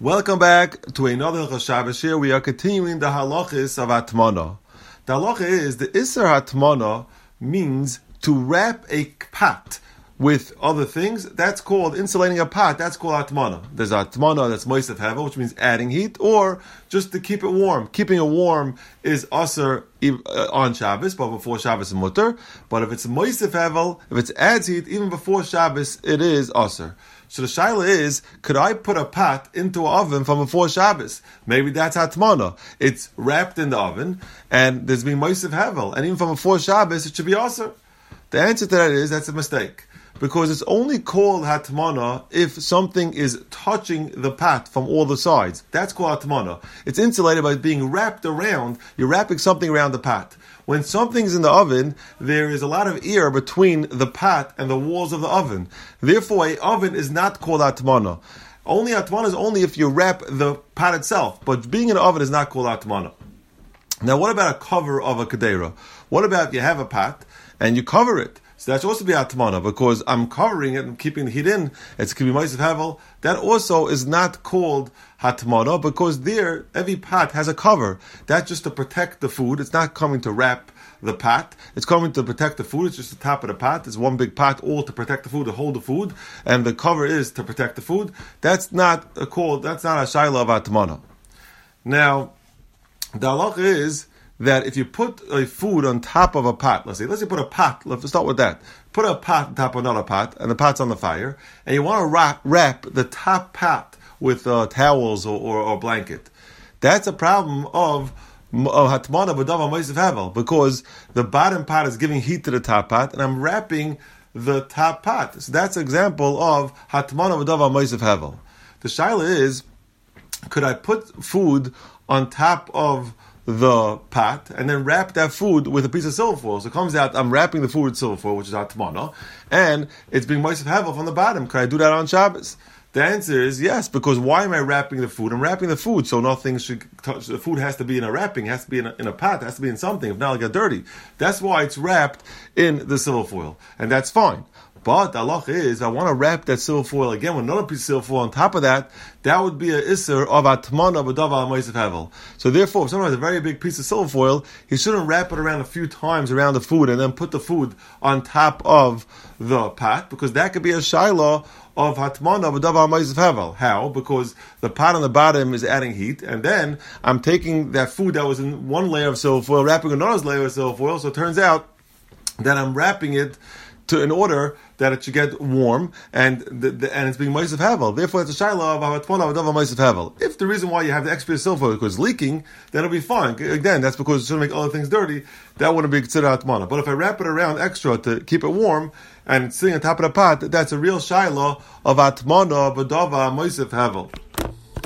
Welcome back to another Shabbos here. We are continuing the halachis of Atmana. The halacha is the Isser Atmana means to wrap a pot with other things. That's called insulating a pot. That's called Atmana. There's Atmana that's Moisef Hevel, which means adding heat, or just to keep it warm. Keeping it warm is assur uh, on Shabbos, but before Shabbos is Mutter. But if it's Moisef Hevel, if it's adds heat, even before Shabbos, it is assur. So the shaila is, could I put a pot into an oven from before Shabbos? Maybe that's atmana. It's wrapped in the oven, and there's been moisiv hevel, and even from before Shabbos, it should be also. The answer to that is that's a mistake. Because it's only called hatmana if something is touching the pot from all the sides. That's called hatmana. It's insulated by being wrapped around. You're wrapping something around the pot. When something's in the oven, there is a lot of air between the pot and the walls of the oven. Therefore, a oven is not called atmana. Only atmana is only if you wrap the pot itself. But being in an oven is not called atmana. Now, what about a cover of a kadera? What about if you have a pot and you cover it? So that should also be atmana because I'm covering it and keeping the heat in. It's could be of hevel. That also is not called hatmana because there every pot has a cover. That's just to protect the food. It's not coming to wrap the pot. It's coming to protect the food. It's just the top of the pot. It's one big pot, all to protect the food, to hold the food, and the cover is to protect the food. That's not a called. That's not a shaila of atmana. Now, the halach is that if you put a food on top of a pot, let's say, let's say put a pot, let's start with that. Put a pot on top of another pot, and the pot's on the fire, and you want to wrap, wrap the top pot with uh, towels or, or, or, blanket. That's a problem of hatmana b'dava moisiv hevel because the bottom pot is giving heat to the top pot, and I'm wrapping the top pot. So that's an example of hatmana b'dava moisiv hevel. The shaila is, could I put food on top of the pot and then wrap that food with a piece of silver foil. So it comes out, I'm wrapping the food with silver foil, which is atmana, and it's being moisef hevel from the bottom. Can I do that on Shabbos? The answer is yes, because why am I wrapping the food? I'm wrapping the food, so nothing should touch. The food has to be in a wrapping, it has to be in a, in a pot, it has to be in something. If not, it'll get dirty. That's why it's wrapped in the silver foil, and that's fine. But the halach is, I want to wrap that silver foil again with another piece of silver foil on top of that. That would be a isser of atmana b'dava moisef hevel. So therefore, if someone has a very big piece of silver foil, he shouldn't wrap it around a few times around the food and then put the food on top of the pot because that could be a shaila of hatmana b'dava moisef hevel. How? Because the pot on the bottom is adding heat, and then I'm taking that food that was in one layer of silver foil, wrapping another layer of silver foil. So it turns out that I'm wrapping it to in order that it should get warm and the, the, and it's being Moisef Hevel. Therefore, it's a Shaila of Havatfona Adava Moisef Hevel. If the reason why you have the extra silver because leaking, then it'll be fine. Again, that's because it's going to make other things dirty. That wouldn't be considered Atmana. But if I wrap it around extra to keep it warm and sitting on top of the pot, that's a real Shaila of Atmana Badava Moisef Hevel.